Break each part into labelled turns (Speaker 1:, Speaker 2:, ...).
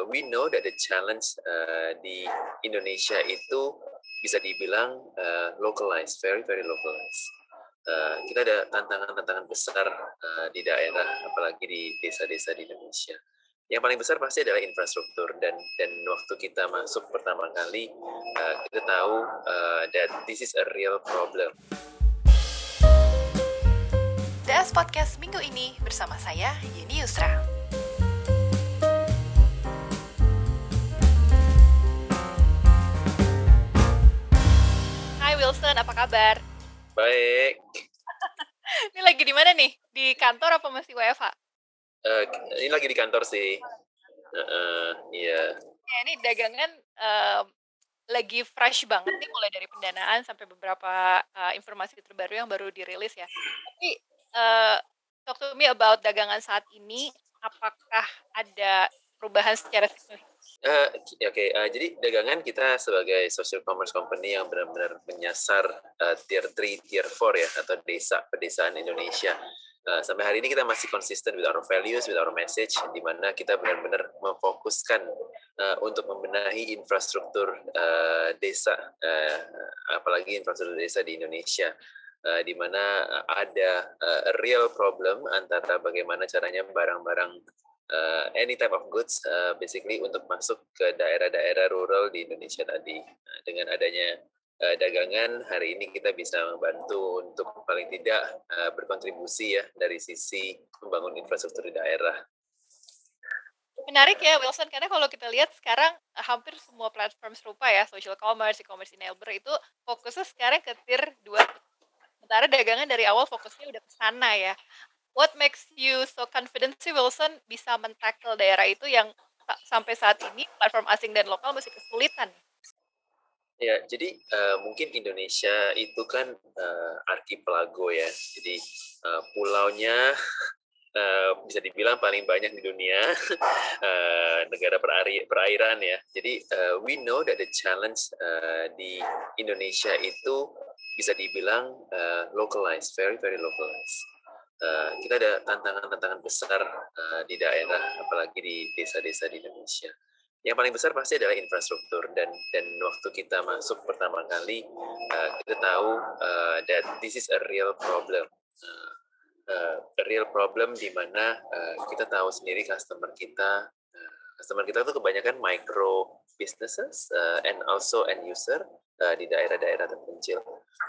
Speaker 1: uh, we know that the challenge uh, di Indonesia itu bisa dibilang uh, localized, very very localized. Uh, kita ada tantangan-tantangan besar uh, di daerah, apalagi di desa-desa di Indonesia. Yang paling besar pasti adalah infrastruktur dan dan waktu kita masuk pertama kali uh, kita tahu uh, that this is a real problem.
Speaker 2: DS Podcast minggu ini bersama saya Yeni Yusra. Wilson, apa kabar?
Speaker 1: Baik.
Speaker 2: ini lagi di mana nih? Di kantor apa masih WFH?
Speaker 1: Uh, ini lagi di kantor sih. Uh, uh, iya.
Speaker 2: Ya, ini dagangan uh, lagi fresh banget nih mulai dari pendanaan sampai beberapa uh, informasi terbaru yang baru dirilis ya. Tapi uh, talk to me about dagangan saat ini. Apakah ada perubahan secara signifikan?
Speaker 1: Uh, Oke, okay. uh, jadi dagangan kita sebagai social commerce company yang benar-benar menyasar uh, tier 3, tier 4 ya, atau desa pedesaan Indonesia Uh, sampai hari ini kita masih konsisten with our values, with our message, di mana kita benar-benar memfokuskan uh, untuk membenahi infrastruktur uh, desa, uh, apalagi infrastruktur desa di Indonesia, uh, di mana ada uh, real problem antara bagaimana caranya barang-barang uh, any type of goods, uh, basically untuk masuk ke daerah-daerah rural di Indonesia tadi, uh, dengan adanya uh, dagangan hari ini kita bisa membantu untuk paling tidak uh, berkontribusi ya dari sisi membangun infrastruktur di daerah.
Speaker 2: Menarik ya Wilson karena kalau kita lihat sekarang hampir semua platform serupa ya social commerce, e-commerce enabler itu fokusnya sekarang ke tier 2. Sementara dagangan dari awal fokusnya udah ke sana ya. What makes you so confident sih Wilson bisa mentackle daerah itu yang sampai saat ini platform asing dan lokal masih kesulitan?
Speaker 1: Ya, jadi uh, mungkin Indonesia itu kan uh, arkipelago ya. Jadi uh, pulaunya uh, bisa dibilang paling banyak di dunia uh, negara perair, perairan ya. Jadi uh, we know that the challenge uh, di Indonesia itu bisa dibilang uh, localized, very very localized. Uh, kita ada tantangan-tantangan besar uh, di daerah, apalagi di desa-desa di Indonesia. Yang paling besar pasti adalah infrastruktur dan dan waktu kita masuk pertama kali uh, kita tahu uh, that this is a real problem. Uh, uh, a real problem di mana uh, kita tahu sendiri customer kita uh, customer kita itu kebanyakan micro businesses uh, and also end user uh, di daerah-daerah terpencil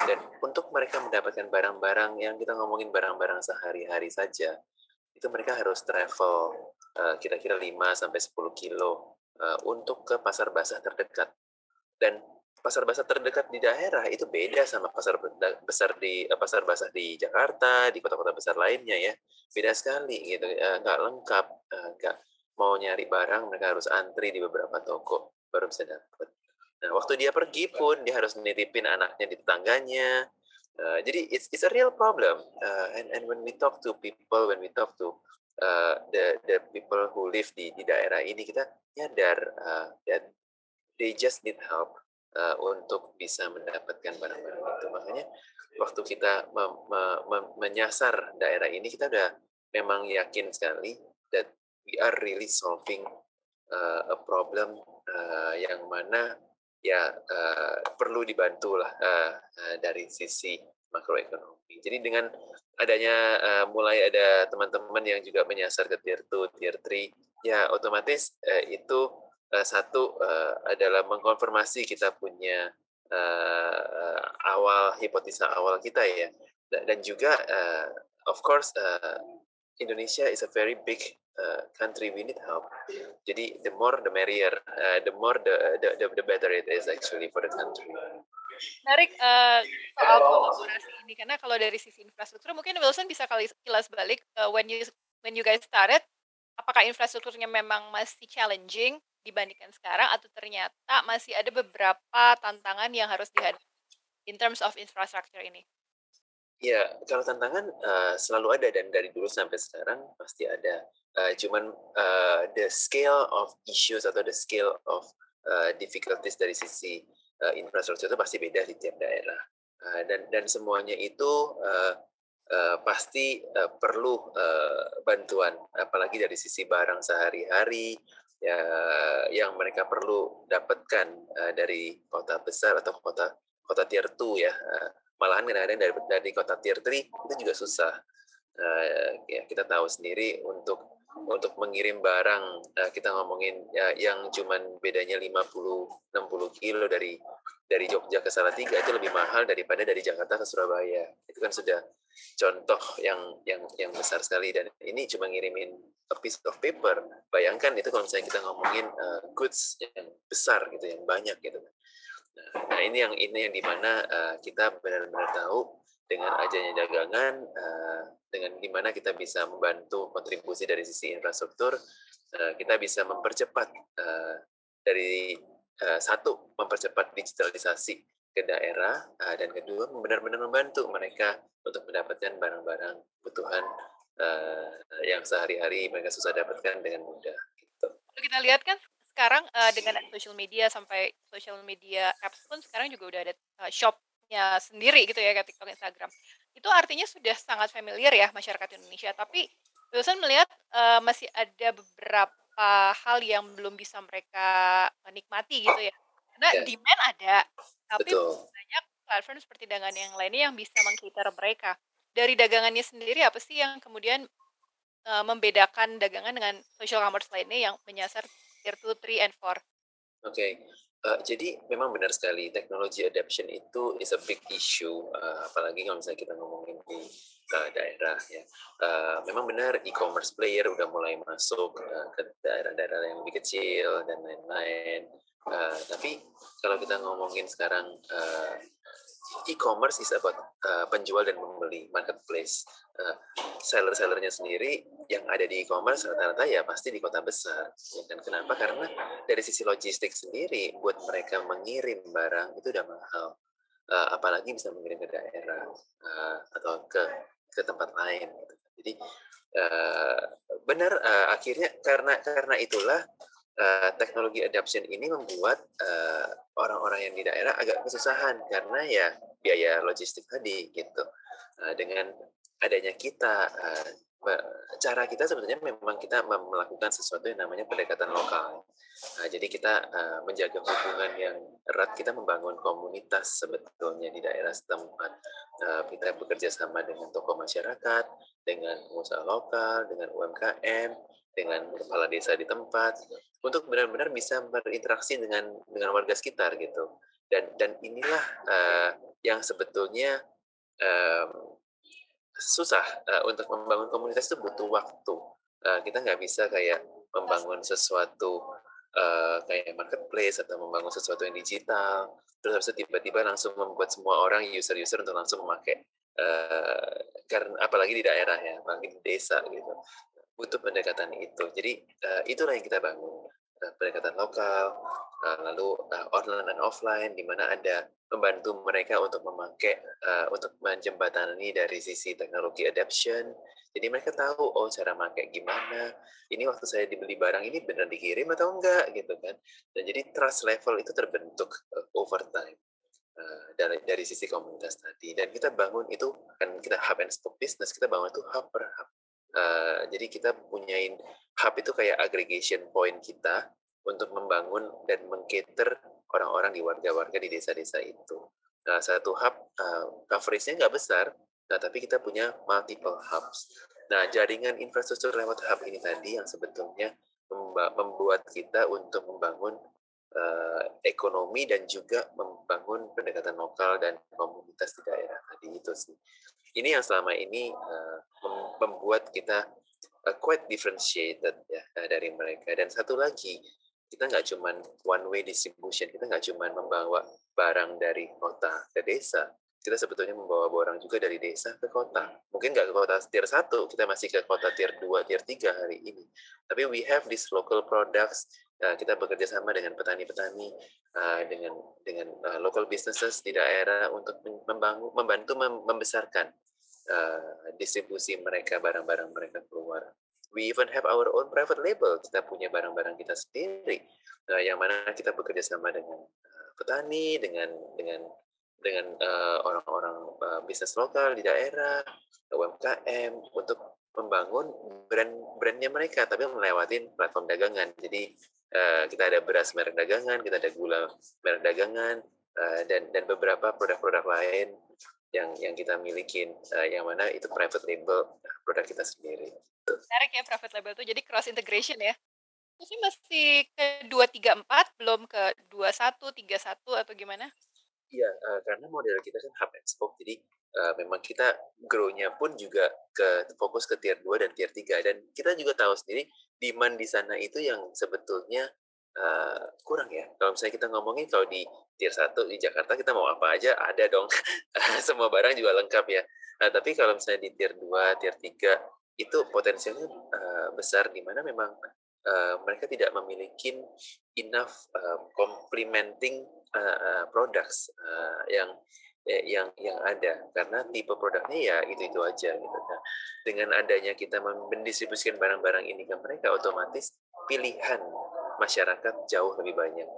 Speaker 1: dan untuk mereka mendapatkan barang-barang yang kita ngomongin barang-barang sehari-hari saja itu mereka harus travel uh, kira-kira 5 sampai 10 kilo uh, untuk ke pasar basah terdekat. Dan pasar basah terdekat di daerah itu beda sama pasar besar di uh, pasar basah di Jakarta, di kota-kota besar lainnya ya. Beda sekali gitu, nggak lengkap, nggak mau nyari barang mereka harus antri di beberapa toko baru bisa dapat. Nah, waktu dia pergi pun dia harus nitipin anaknya di tetangganya. Uh, jadi it's it's a real problem. Uh, and and when we talk to people, when we talk to uh, the the people who live di di daerah ini kita nyadar uh, that they just need help uh, untuk bisa mendapatkan barang-barang itu. Makanya waktu kita me, me, me, menyasar daerah ini kita udah memang yakin sekali that we are really solving uh, a problem uh, yang mana ya uh, perlu dibantu lah uh, uh, dari sisi makroekonomi. Jadi dengan adanya uh, mulai ada teman-teman yang juga menyasar ke tier 2, tier 3, ya otomatis uh, itu uh, satu uh, adalah mengkonfirmasi kita punya uh, awal hipotesa awal kita ya. Dan juga uh, of course uh, Indonesia is a very big uh, country we need help. Jadi the more the merrier, uh, the more the, the the better it is actually for the country
Speaker 2: menarik uh, soal kolaborasi ini karena kalau dari sisi infrastruktur mungkin Wilson bisa kali kilas balik uh, when you when you guys started apakah infrastrukturnya memang masih challenging dibandingkan sekarang atau ternyata masih ada beberapa tantangan yang harus dihadapi in terms of infrastructure ini?
Speaker 1: Ya, kalau tantangan uh, selalu ada dan dari dulu sampai sekarang pasti ada. Uh, cuman uh, the scale of issues atau the scale of uh, difficulties dari sisi uh, infrastruktur itu pasti beda di tiap daerah uh, dan dan semuanya itu uh, uh, pasti uh, perlu uh, bantuan apalagi dari sisi barang sehari-hari ya yang mereka perlu dapatkan uh, dari kota besar atau kota kota tier 2 ya. Uh, malahan kadang-kadang dari dari kota tier 3 itu juga susah. Uh, ya kita tahu sendiri untuk untuk mengirim barang uh, kita ngomongin ya yang cuman bedanya 50 60 kilo dari dari Jogja ke Salatiga itu lebih mahal daripada dari Jakarta ke Surabaya. Itu kan sudah contoh yang yang yang besar sekali dan ini cuma ngirimin a piece of paper. Bayangkan itu kalau misalnya kita ngomongin uh, goods yang besar gitu, yang banyak gitu. Nah, ini yang ini yang di mana uh, kita benar-benar tahu dengan adanya dagangan, uh, dengan di mana kita bisa membantu kontribusi dari sisi infrastruktur, uh, kita bisa mempercepat uh, dari uh, satu mempercepat digitalisasi ke daerah uh, dan kedua benar-benar membantu mereka untuk mendapatkan barang-barang kebutuhan uh, yang sehari-hari mereka susah dapatkan dengan mudah. Gitu.
Speaker 2: Kita lihat kan sekarang uh, dengan social media sampai social media apps pun sekarang juga udah ada uh, shop ya sendiri gitu ya kayak TikTok, Instagram. Itu artinya sudah sangat familiar ya masyarakat Indonesia. Tapi Wilson melihat uh, masih ada beberapa hal yang belum bisa mereka nikmati gitu ya. Karena yeah. demand ada, tapi Betul. banyak platform seperti dagangan yang lainnya yang bisa mengcater mereka. Dari dagangannya sendiri apa sih yang kemudian membedakan dagangan dengan social commerce lainnya yang menyasar tier 2, 3, and 4? Oke,
Speaker 1: okay. Uh, jadi memang benar sekali teknologi adoption itu is a big issue, uh, apalagi kalau misalnya kita ngomongin di uh, daerah ya. Uh, memang benar e-commerce player udah mulai masuk uh, ke daerah-daerah yang lebih kecil dan lain-lain. Uh, tapi kalau kita ngomongin sekarang uh, e-commerce is about uh, penjual dan pembeli marketplace. Uh, seller-sellernya sendiri yang ada di e-commerce rata-rata ya pasti di kota besar. Ya kan? Kenapa? Karena dari sisi logistik sendiri buat mereka mengirim barang itu udah mahal. Uh, apalagi bisa mengirim ke daerah uh, atau ke ke tempat lain. Jadi uh, benar uh, akhirnya karena karena itulah uh, teknologi adoption ini membuat uh, orang-orang yang di daerah agak kesusahan karena ya biaya logistik tadi gitu. Uh, dengan adanya kita uh, cara kita sebetulnya memang kita melakukan sesuatu yang namanya pendekatan lokal. Nah, jadi kita uh, menjaga hubungan yang erat, kita membangun komunitas sebetulnya di daerah setempat. Uh, kita bekerja sama dengan tokoh masyarakat, dengan pengusaha lokal, dengan UMKM, dengan kepala desa di tempat, untuk benar-benar bisa berinteraksi dengan dengan warga sekitar gitu. Dan dan inilah uh, yang sebetulnya um, susah uh, untuk membangun komunitas itu butuh waktu. Uh, kita nggak bisa kayak membangun sesuatu uh, kayak marketplace atau membangun sesuatu yang digital, terus habis tiba-tiba langsung membuat semua orang user-user untuk langsung memakai. Uh, karena apalagi di daerah ya, apalagi di desa gitu, butuh pendekatan itu. Jadi uh, itulah yang kita bangun uh, pendekatan lokal, uh, lalu uh, online dan offline, di mana ada membantu mereka untuk memakai uh, untuk menjembatani dari sisi teknologi adoption. Jadi mereka tahu oh cara pakai gimana. Ini waktu saya dibeli barang ini benar dikirim atau enggak gitu kan. Dan jadi trust level itu terbentuk uh, over time. Dari dari sisi komunitas tadi dan kita bangun itu kan kita hub and spoke business kita bangun itu hub per hub uh, jadi kita punyain hub itu kayak aggregation point kita untuk membangun dan mengcater orang-orang di warga-warga di desa-desa itu. Nah, satu hub uh, coverage-nya nggak besar, nah, tapi kita punya multiple hubs. Nah, jaringan infrastruktur lewat hub ini tadi yang sebetulnya membuat kita untuk membangun uh, ekonomi dan juga membangun pendekatan lokal dan komunitas di daerah tadi itu sih. Ini yang selama ini uh, membuat kita uh, quite differentiated ya dari mereka. Dan satu lagi, kita nggak cuma one way distribution, kita nggak cuma membawa barang dari kota ke desa, kita sebetulnya membawa barang juga dari desa ke kota. Mungkin nggak ke kota tier 1, kita masih ke kota tier 2, tier 3 hari ini. Tapi we have these local products, uh, kita bekerja sama dengan petani-petani, uh, dengan dengan uh, local businesses di daerah untuk membangun, membantu membesarkan distribusi mereka, barang-barang mereka keluar. We even have our own private label. Kita punya barang-barang kita sendiri, yang mana kita bekerja sama dengan petani, dengan dengan dengan orang orang-orang bisnis lokal di daerah, UMKM untuk membangun brand brandnya mereka tapi melewati platform dagangan jadi uh, kita ada beras merek dagangan kita ada gula merek dagangan uh, dan dan beberapa produk-produk lain yang yang kita milikin uh, yang mana itu private label produk kita sendiri.
Speaker 2: Menarik ya private label itu jadi cross integration ya. Ini masih ke dua tiga empat belum ke dua satu tiga satu atau gimana?
Speaker 1: Iya, uh, karena model kita kan hub and spoke, jadi uh, memang kita grow-nya pun juga ke fokus ke tier 2 dan tier 3 dan kita juga tahu sendiri demand di sana itu yang sebetulnya uh, kurang ya. Kalau misalnya kita ngomongin kalau di tier 1 di Jakarta kita mau apa aja ada dong. Semua barang juga lengkap ya. Nah, tapi kalau misalnya di tier 2, tier 3 itu potensialnya uh, besar di mana memang uh, mereka tidak memiliki enough uh, complementing uh, products uh, yang yang yang ada. Karena tipe produknya ya itu itu aja gitu. Kan dengan adanya kita mendistribusikan barang-barang ini ke mereka otomatis pilihan masyarakat jauh lebih banyak.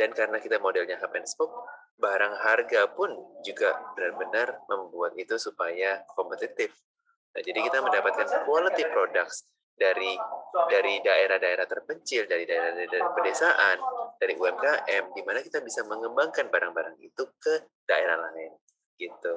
Speaker 1: Dan karena kita modelnya hub and spoke barang harga pun juga benar-benar membuat itu supaya kompetitif. Nah, jadi kita mendapatkan quality products dari dari daerah-daerah terpencil, dari daerah-daerah pedesaan, dari UMKM, di mana kita bisa mengembangkan barang-barang itu ke daerah lain, gitu.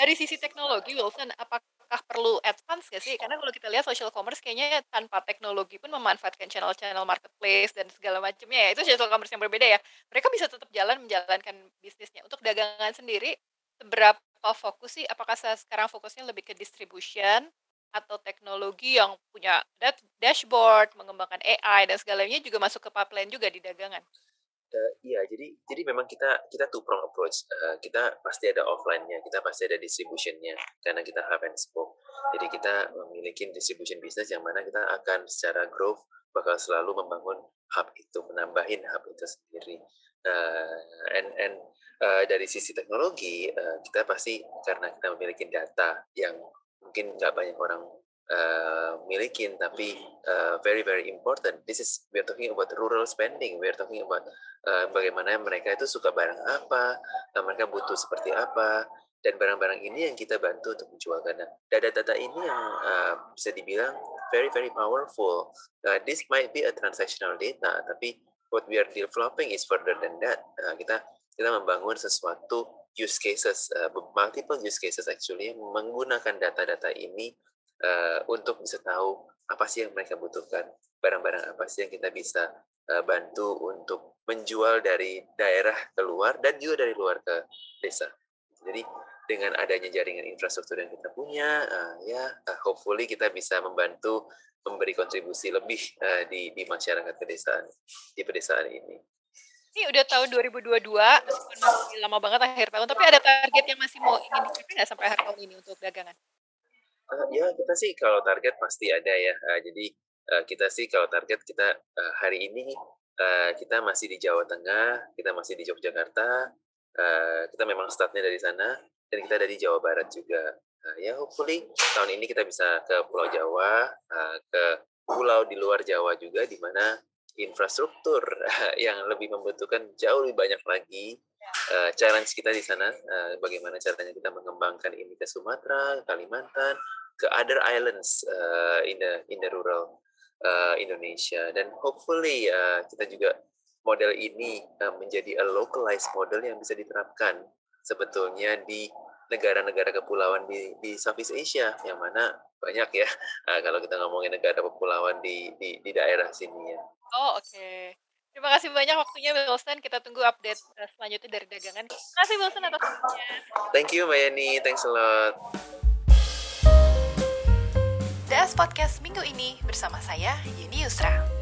Speaker 2: Dari sisi teknologi, Wilson, apakah perlu advance gak sih? Karena kalau kita lihat social commerce kayaknya tanpa teknologi pun memanfaatkan channel-channel marketplace dan segala macamnya ya. Itu social commerce yang berbeda ya. Mereka bisa tetap jalan menjalankan bisnisnya. Untuk dagangan sendiri, seberapa fokus sih? Apakah sekarang fokusnya lebih ke distribution atau teknologi yang punya dashboard, mengembangkan AI dan segalanya juga masuk ke pipeline juga di dagangan.
Speaker 1: Uh, iya, jadi jadi memang kita kita two prong approach. Uh, kita pasti ada offline-nya, kita pasti ada distribution-nya karena kita hub and spoke. Jadi kita memiliki distribution business yang mana kita akan secara growth bakal selalu membangun hub itu, menambahin hub itu sendiri. Uh, and and uh, dari sisi teknologi uh, kita pasti karena kita memiliki data yang mungkin nggak banyak orang uh, milikin tapi uh, very very important. This is we are talking about rural spending. We are talking about uh, bagaimana mereka itu suka barang apa uh, mereka butuh seperti apa dan barang-barang ini yang kita bantu untuk menjualkan nah, data-data ini yang uh, bisa dibilang very very powerful. Uh, this might be a transactional data tapi what we are developing is further than that. Uh, kita kita membangun sesuatu use cases, uh, multiple use cases actually menggunakan data-data ini uh, untuk bisa tahu apa sih yang mereka butuhkan, barang-barang apa sih yang kita bisa uh, bantu untuk menjual dari daerah keluar dan juga dari luar ke desa. Jadi dengan adanya jaringan infrastruktur yang kita punya, uh, ya uh, hopefully kita bisa membantu memberi kontribusi lebih uh, di di masyarakat pedesaan di pedesaan ini.
Speaker 2: Ini udah tahun 2022, meskipun masih lama banget akhir tahun, tapi ada target yang masih mau ingin dicapai nggak sampai akhir tahun ini untuk dagangan?
Speaker 1: Uh, ya kita sih kalau target pasti ada ya. Uh, jadi uh, kita sih kalau target kita uh, hari ini uh, kita masih di Jawa Tengah, kita masih di Yogyakarta, uh, kita memang startnya dari sana dan kita ada di Jawa Barat juga. Uh, ya hopefully tahun ini kita bisa ke Pulau Jawa, uh, ke pulau di luar Jawa juga di mana infrastruktur yang lebih membutuhkan jauh lebih banyak lagi uh, challenge kita di sana uh, bagaimana caranya kita mengembangkan ini ke Sumatera, Kalimantan, ke other islands uh, in the in the rural uh, Indonesia. Dan hopefully uh, kita juga model ini uh, menjadi a localized model yang bisa diterapkan sebetulnya di negara-negara kepulauan di di Southeast Asia yang mana banyak ya uh, kalau kita ngomongin negara kepulauan di di, di daerah sini ya.
Speaker 2: Oh oke. Okay. Terima kasih banyak waktunya Wilson. Kita tunggu update uh, selanjutnya dari dagangan. Terima kasih Wilson atas waktunya.
Speaker 1: Thank you Mbak Yani. Thanks a lot.
Speaker 2: DS Podcast minggu ini bersama saya Yeni Yusra.